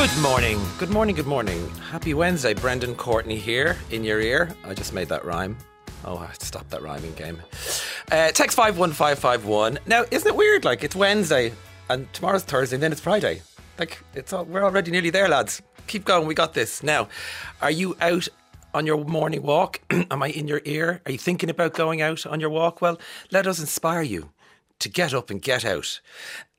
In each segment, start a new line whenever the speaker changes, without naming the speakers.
Good morning, good morning, good morning. Happy Wednesday. Brendan Courtney here in your ear. I just made that rhyme. Oh, I have to stop that rhyming game. Uh, text 51551. Now, isn't it weird? Like, it's Wednesday and tomorrow's Thursday and then it's Friday. Like, it's all, we're already nearly there, lads. Keep going, we got this. Now, are you out on your morning walk? Am I in your ear? Are you thinking about going out on your walk? Well, let us inspire you to get up and get out.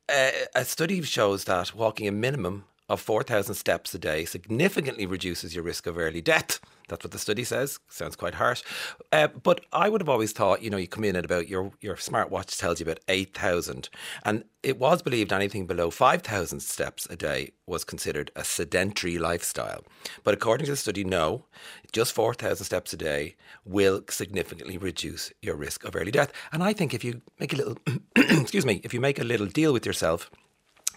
Uh, a study shows that walking a minimum of 4,000 steps a day significantly reduces your risk of early death. That's what the study says. Sounds quite harsh. Uh, but I would have always thought, you know, you come in at about your, your smartwatch tells you about 8,000. And it was believed anything below 5,000 steps a day was considered a sedentary lifestyle. But according to the study, no, just 4,000 steps a day will significantly reduce your risk of early death. And I think if you make a little, excuse me, if you make a little deal with yourself,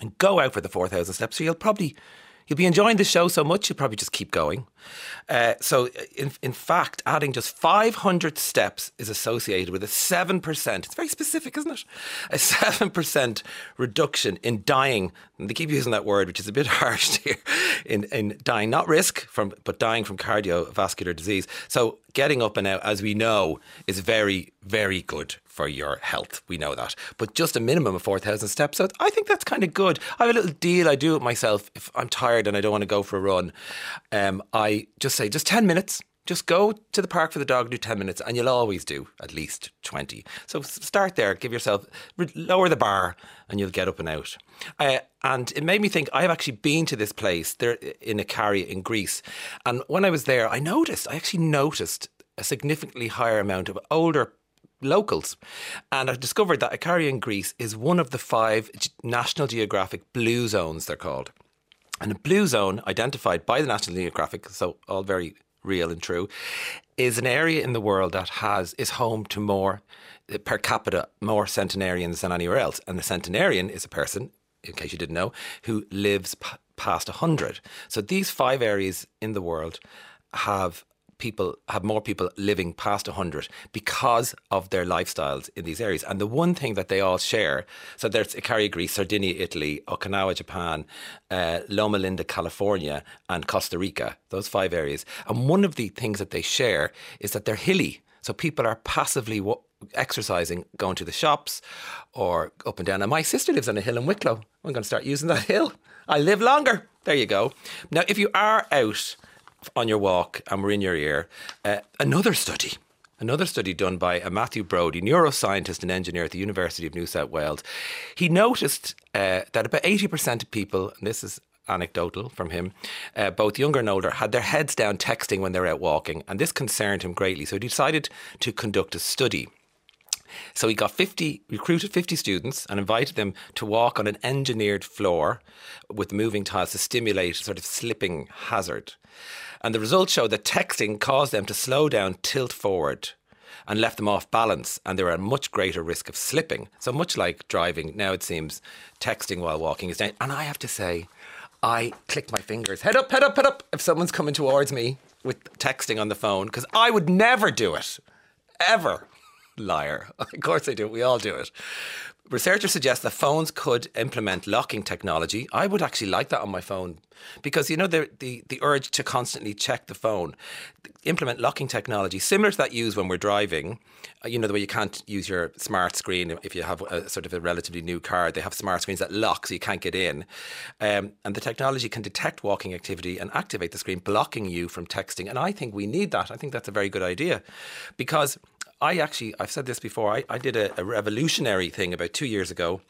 and go out for the 4,000 steps. So you'll probably you'll be enjoying the show so much you'll probably just keep going. Uh, so in in fact, adding just 500 steps is associated with a seven percent. It's very specific, isn't it? A seven percent reduction in dying. And they keep using that word, which is a bit harsh here. In in dying, not risk from, but dying from cardiovascular disease. So getting up and out, as we know, is very very good for your health. We know that. But just a minimum of 4,000 steps. So I think that's kind of good. I have a little deal I do it myself. If I'm tired and I don't want to go for a run, um, I just say, just 10 minutes. Just go to the park for the dog, do 10 minutes, and you'll always do at least 20. So start there, give yourself, lower the bar, and you'll get up and out. Uh, and it made me think I've actually been to this place there in Ikaria in Greece. And when I was there, I noticed, I actually noticed a significantly higher amount of older locals. And I discovered that Ikaria Greece is one of the five National Geographic blue zones, they're called. And a blue zone identified by the National Geographic, so all very real and true, is an area in the world that has is home to more uh, per capita more centenarians than anywhere else. And the centenarian is a person, in case you didn't know, who lives p- past 100. So these five areas in the world have people have more people living past 100 because of their lifestyles in these areas. And the one thing that they all share so there's Ikaria, Greece, Sardinia, Italy, Okinawa, Japan, uh, Loma Linda, California, and Costa Rica, those five areas. And one of the things that they share is that they're hilly. So people are passively exercising, going to the shops or up and down. And my sister lives on a hill in Wicklow. I'm going to start using that hill. I live longer. There you go. Now, if you are out, on your walk and we're in your ear, uh, another study. Another study done by a Matthew Brodie, neuroscientist and engineer at the University of New South Wales. He noticed uh, that about 80% of people, and this is anecdotal from him, uh, both younger and older, had their heads down texting when they're out walking, and this concerned him greatly. So he decided to conduct a study. So he got 50, recruited 50 students and invited them to walk on an engineered floor with moving tiles to stimulate sort of slipping hazard. And the results showed that texting caused them to slow down, tilt forward, and left them off balance, and they were at much greater risk of slipping. So much like driving, now it seems texting while walking is dangerous. And I have to say, I click my fingers, head up, head up, head up, if someone's coming towards me with texting on the phone, because I would never do it, ever. Liar. Of course I do. We all do it. Researchers suggest that phones could implement locking technology. I would actually like that on my phone because you know the the, the urge to constantly check the phone. Implement locking technology similar to that used when we're driving. Uh, you know the way you can't use your smart screen if you have a sort of a relatively new car. They have smart screens that lock so you can't get in, um, and the technology can detect walking activity and activate the screen, blocking you from texting. And I think we need that. I think that's a very good idea because I actually, I've said this before, I, I did a, a revolutionary thing about two years ago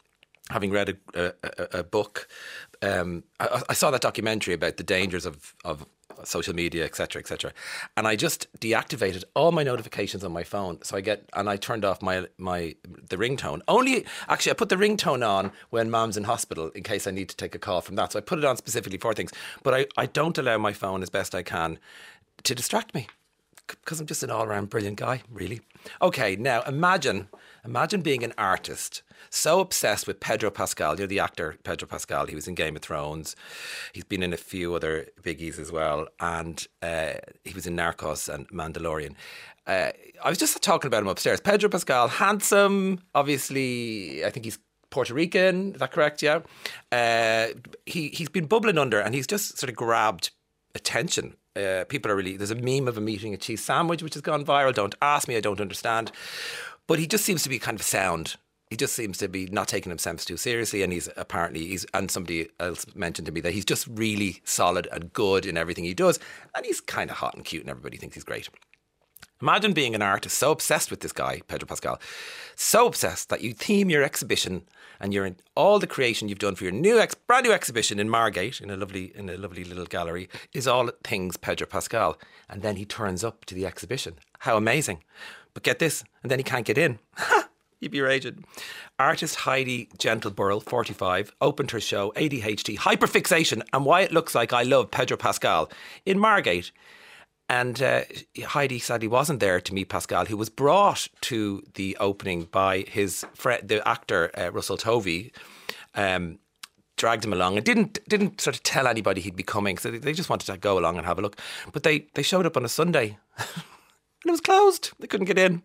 having read a, a, a book, um, I, I, saw that documentary about the dangers of, of social media, etc., etc., and I just deactivated all my notifications on my phone. So I get and I turned off my my the ringtone. Only actually, I put the ringtone on when mom's in hospital in case I need to take a call from that. So I put it on specifically for things, but I, I don't allow my phone as best I can to distract me because I'm just an all round brilliant guy, really. Okay, now imagine, imagine being an artist so obsessed with Pedro Pascal. You're the actor Pedro Pascal. He was in Game of Thrones. He's been in a few other biggies as well, and uh, he was in Narcos and Mandalorian. Uh, I was just talking about him upstairs. Pedro Pascal, handsome, obviously. I think he's Puerto Rican. Is that correct? Yeah. Uh, he he's been bubbling under, and he's just sort of grabbed attention. Uh, people are really. There's a meme of him eating a cheese sandwich, which has gone viral. Don't ask me. I don't understand. But he just seems to be kind of sound he just seems to be not taking himself too seriously and he's apparently he's and somebody else mentioned to me that he's just really solid and good in everything he does and he's kind of hot and cute and everybody thinks he's great imagine being an artist so obsessed with this guy pedro pascal so obsessed that you theme your exhibition and you're in all the creation you've done for your new ex, brand new exhibition in margate in a lovely in a lovely little gallery is all things pedro pascal and then he turns up to the exhibition how amazing but get this and then he can't get in You'd be raging. Artist Heidi Gentleburl, 45, opened her show ADHD Hyperfixation and Why It Looks Like I Love Pedro Pascal in Margate. And uh, Heidi sadly wasn't there to meet Pascal, who was brought to the opening by his friend, the actor uh, Russell Tovey. Um, dragged him along and didn't didn't sort of tell anybody he'd be coming. So they just wanted to go along and have a look. But they they showed up on a Sunday, and it was closed. They couldn't get in.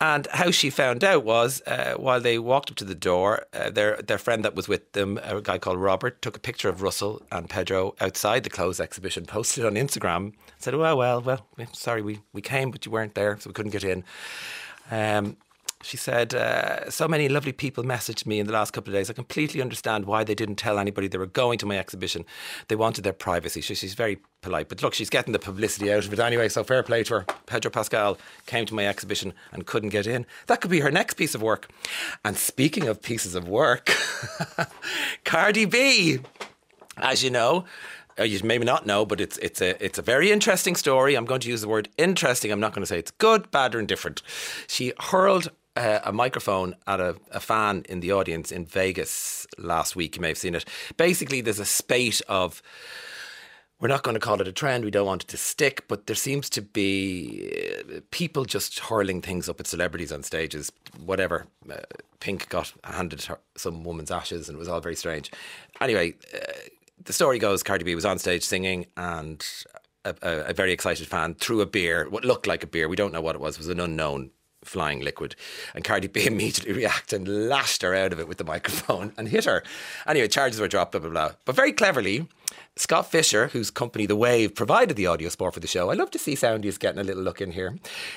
And how she found out was uh, while they walked up to the door, uh, their their friend that was with them, a guy called Robert, took a picture of Russell and Pedro outside the closed exhibition, posted it on Instagram, said, "Well, well, well, sorry, we, we came, but you weren't there, so we couldn't get in." Um, she said, uh, So many lovely people messaged me in the last couple of days. I completely understand why they didn't tell anybody they were going to my exhibition. They wanted their privacy. So she's very polite. But look, she's getting the publicity out of it anyway. So fair play to her. Pedro Pascal came to my exhibition and couldn't get in. That could be her next piece of work. And speaking of pieces of work, Cardi B, as you know, uh, you maybe not know, but it's it's a it's a very interesting story. I'm going to use the word interesting. I'm not going to say it's good, bad, or indifferent. She hurled uh, a microphone at a, a, fan in the audience in Vegas last week. You may have seen it. Basically, there's a spate of. We're not going to call it a trend. We don't want it to stick, but there seems to be uh, people just hurling things up at celebrities on stages. Whatever. Uh, Pink got handed some woman's ashes, and it was all very strange. Anyway, uh, the story goes Cardi B was on stage singing, and a, a, a, very excited fan threw a beer, what looked like a beer, we don't know what it was, it was an unknown flying liquid. And Cardi B immediately reacted and lashed her out of it with the microphone and hit her. Anyway, charges were dropped, blah, blah, blah. But very cleverly, Scott Fisher, whose company The Wave provided the audio sport for the show, I love to see Soundy getting a little look in here,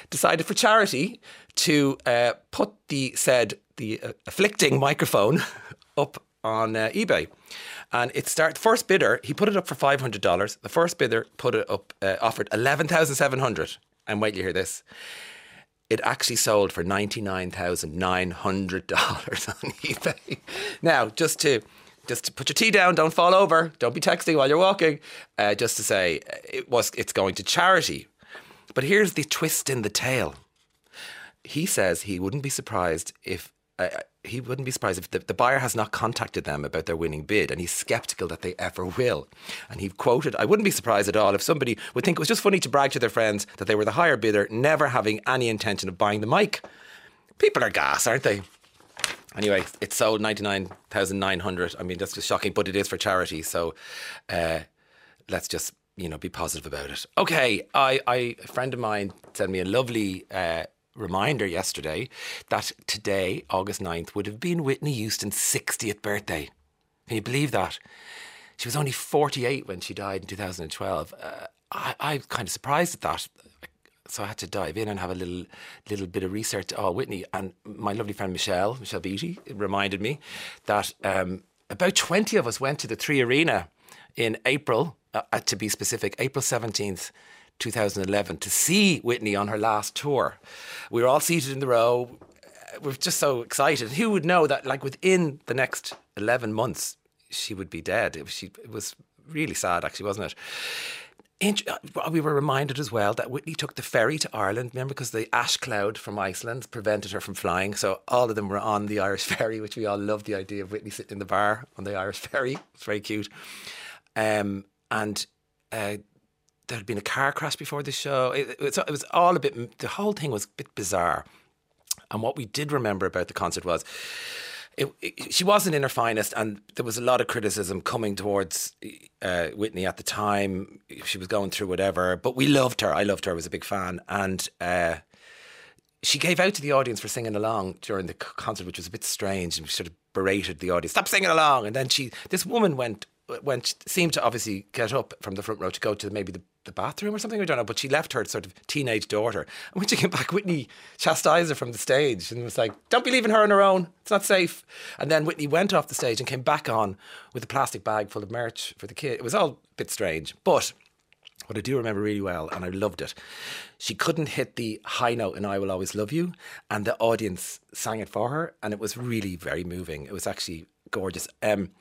decided for charity to uh, put the said, the uh, afflicting microphone up on uh, eBay. And it start first bidder, he put it up for five hundred dollars. The first bidder put it up, uh, offered eleven thousand seven hundred. And wait, you hear this it actually sold for $99,900 on eBay. Now, just to just to put your tea down, don't fall over, don't be texting while you're walking. Uh, just to say, it was it's going to charity. But here's the twist in the tale. He says he wouldn't be surprised if he wouldn't be surprised if the, the, buyer has not contacted them about their winning bid and he's skeptical that they ever will. And he quoted, I wouldn't be surprised at all if somebody would think it was just funny to brag to their friends that they were the higher bidder, never having any intention of buying the mic. People are gas, aren't they? Anyway, it sold 99,900. I mean, that's just shocking, but it is for charity. So uh, let's just, you know, be positive about it. Okay, I, I a friend of mine sent me a lovely uh, reminder yesterday that today, August 9th, would have been Whitney Houston's 60th birthday. Can you believe that? She was only 48 when she died in 2012. Uh, I, I'm kind of surprised at that. So I had to dive in and have a little little bit of research. Oh, Whitney and my lovely friend Michelle, Michelle Beatty, reminded me that um, about 20 of us went to the Three Arena in April, uh, to be specific, April 17th, 2011 to see Whitney on her last tour. We were all seated in the row. We were just so excited. Who would know that, like, within the next 11 months, she would be dead? It was, she, it was really sad, actually, wasn't it? Uh, we were reminded as well that Whitney took the ferry to Ireland, remember, because the ash cloud from Iceland prevented her from flying. So all of them were on the Irish ferry, which we all loved the idea of Whitney sitting in the bar on the Irish ferry. It's very cute. Um, and uh, there had been a car crash before the show. It, it, was, it was all a bit. The whole thing was a bit bizarre. And what we did remember about the concert was. It, it, she wasn't in her finest, and there was a lot of criticism coming towards uh, Whitney at the time. She was going through whatever, but we loved her. I loved her. I was a big fan, and uh, she gave out to the audience for singing along during the concert, which was a bit strange, and we sort of berated the audience, "Stop singing along!" And then she, this woman, went went seemed to obviously get up from the front row to go to maybe the, the bathroom or something. I don't know, but she left her sort of teenage daughter. And when she came back, Whitney chastised her from the stage and was like, "Don't be leaving her on her own. It's not safe." And then Whitney went off the stage and came back on with a plastic bag full of merch for the kid. It was all a bit strange, but. What I do remember really well, and I loved it, she couldn't hit the high note in I Will Always Love You, and the audience sang it for her, and it was really very moving. It was actually gorgeous. Um,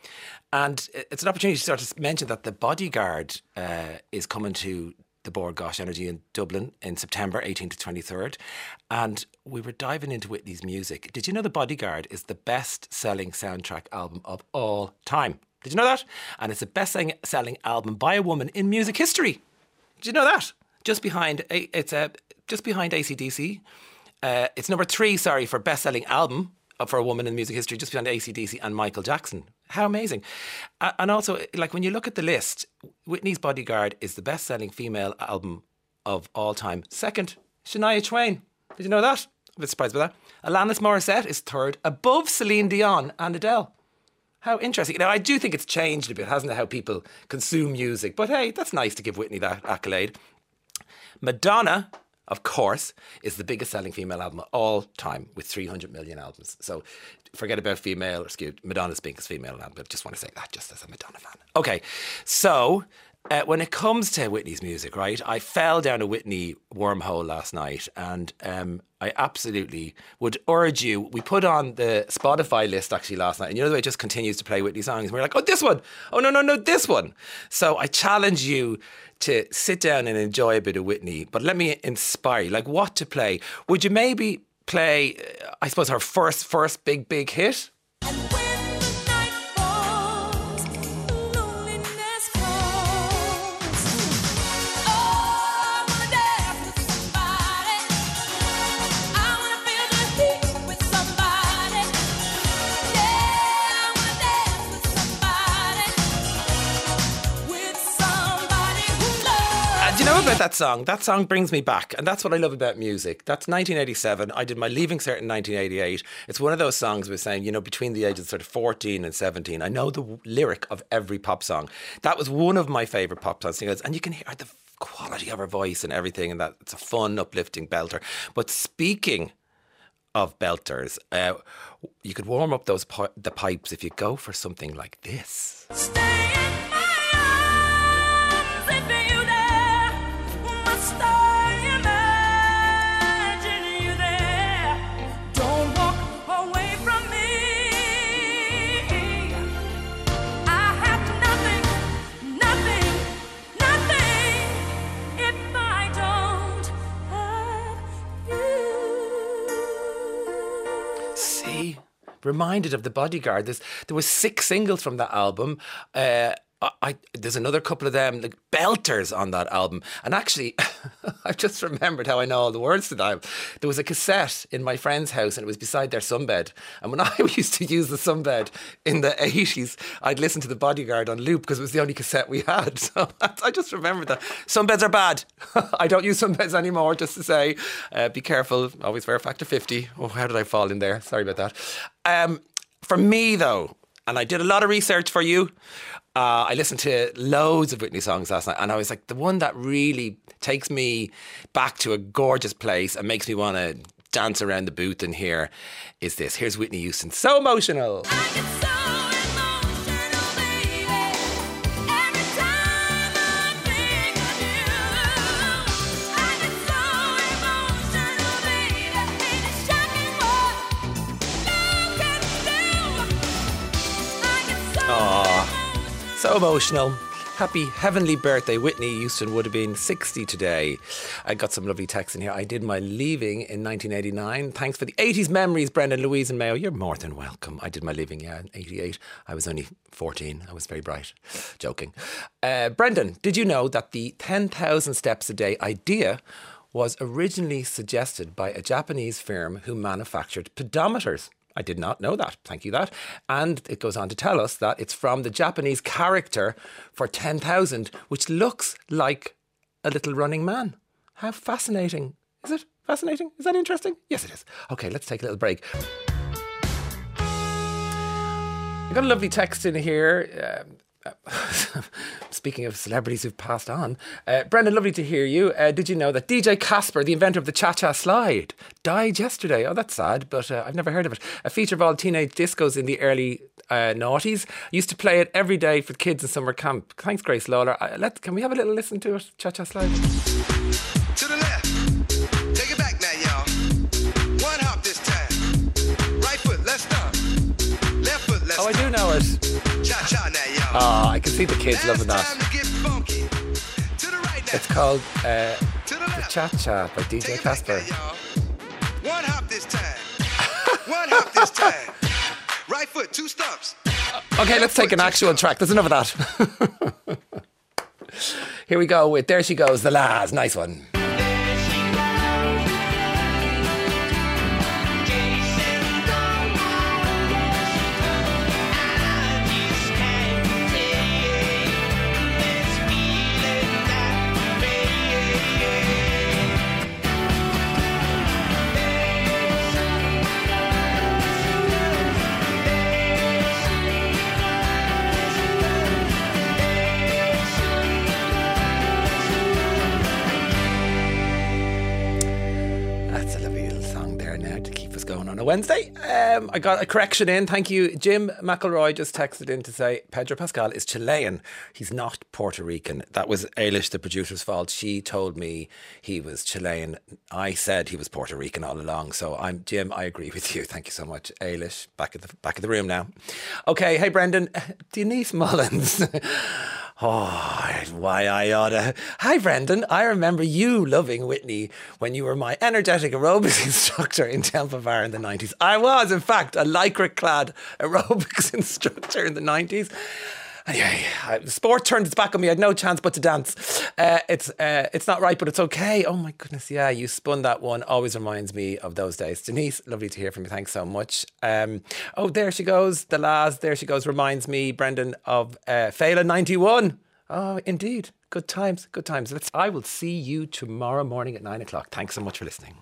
and it's an opportunity to sort of mention that the bodyguard uh, is coming to the Bord Gáis Energy in Dublin in September 18th to 23rd. And we were diving into Whitney's music. Did you know The Bodyguard is the best selling soundtrack album of all time? Did you know that? And it's the best selling album by a woman in music history. Did you know that? Just behind it's a just behind ACDC. Uh, it's number three, sorry, for best selling album for a woman in music history, just behind ACDC and Michael Jackson. How amazing. And also, like when you look at the list, Whitney's Bodyguard is the best selling female album of all time. Second, Shania Twain. Did you know that? I'm a bit surprised by that. Alanis Morissette is third, above Celine Dion and Adele. How interesting. Now, I do think it's changed a bit, hasn't it, how people consume music? But hey, that's nice to give Whitney that accolade. Madonna of course, is the biggest selling female album of all time with 300 million albums. So forget about female, excuse Madonna's biggest female album, but just want to say that just as a Madonna fan. Okay, so uh, when it comes to Whitney's music, right, I fell down a Whitney wormhole last night and um, I absolutely would urge you. We put on the Spotify list actually last night, and you know the way it just continues to play Whitney songs. And we're like, oh, this one. Oh, no, no, no, this one. So I challenge you to sit down and enjoy a bit of Whitney, but let me inspire you. Like what to play? Would you maybe play? Uh, I suppose her first first big big hit. That song. That song brings me back, and that's what I love about music. That's 1987. I did my leaving cert in 1988. It's one of those songs we're saying, you know, between the ages of sort of 14 and 17. I know the lyric of every pop song. That was one of my favorite pop songs, and you can hear the quality of her voice and everything, and that it's a fun, uplifting belter. But speaking of belters, uh, you could warm up those the pipes if you go for something like this. Reminded of the Bodyguard. There's, there was six singles from that album. Uh, I, there's another couple of them like belters on that album, and actually, I've just remembered how I know all the words to that. There was a cassette in my friend's house, and it was beside their sunbed. And when I used to use the sunbed in the eighties, I'd listen to the Bodyguard on loop because it was the only cassette we had. So I just remembered that sunbeds are bad. I don't use sunbeds anymore. Just to say, uh, be careful. Always wear a factor fifty. Oh, how did I fall in there? Sorry about that. Um, for me, though, and I did a lot of research for you. Uh, I listened to loads of Whitney songs last night, and I was like, the one that really takes me back to a gorgeous place and makes me want to dance around the booth in here is this. Here's Whitney Houston, so emotional. So emotional. Happy heavenly birthday, Whitney Houston would have been 60 today. I got some lovely texts in here. I did my leaving in 1989. Thanks for the 80s memories, Brendan, Louise, and Mayo. You're more than welcome. I did my leaving, yeah, in 88. I was only 14. I was very bright. Joking. Uh, Brendan, did you know that the 10,000 steps a day idea was originally suggested by a Japanese firm who manufactured pedometers? I did not know that. Thank you, that. And it goes on to tell us that it's from the Japanese character for 10,000, which looks like a little running man. How fascinating. Is it fascinating? Is that interesting? Yes, it is. Okay, let's take a little break. I got a lovely text in here. Um, Speaking of celebrities who've passed on, uh, Brendan, lovely to hear you. Uh, did you know that DJ Casper, the inventor of the Cha Cha Slide, died yesterday? Oh, that's sad, but uh, I've never heard of it. A feature of all teenage discos in the early uh, noughties. Used to play it every day for kids in summer camp. Thanks, Grace Lawler. Uh, let, can we have a little listen to it? Cha Cha Slide. To the left. Oh, I can see the kids loving that. It's called uh, The Cha Cha by DJ Casper. One hop this time. One hop this time. Right foot, two stumps. Okay, let's take an actual track. There's enough of that. Here we go with There She Goes, The La's. Nice one. Wednesday. Um, I got a correction in. Thank you. Jim McElroy just texted in to say Pedro Pascal is Chilean. He's not Puerto Rican. That was Ailish, the producer's fault. She told me he was Chilean. I said he was Puerto Rican all along. So I'm Jim. I agree with you. Thank you so much, Ailish. Back at the back of the room now. Okay. Hey, Brendan. Denise Mullins. Oh, why I oughta. Hi, Brendan. I remember you loving Whitney when you were my energetic aerobics instructor in Temple Bar in the 90s. I was, in fact, a lycra clad aerobics instructor in the 90s. Anyway, the sport turned its back on me. I had no chance but to dance. Uh, it's uh, it's not right, but it's okay. Oh my goodness, yeah, you spun that one. Always reminds me of those days. Denise, lovely to hear from you. Thanks so much. Um, oh, there she goes. The La's, there she goes. Reminds me, Brendan, of uh, Féile 91. Oh, indeed. Good times, good times. Let's, I will see you tomorrow morning at nine o'clock. Thanks so much for listening.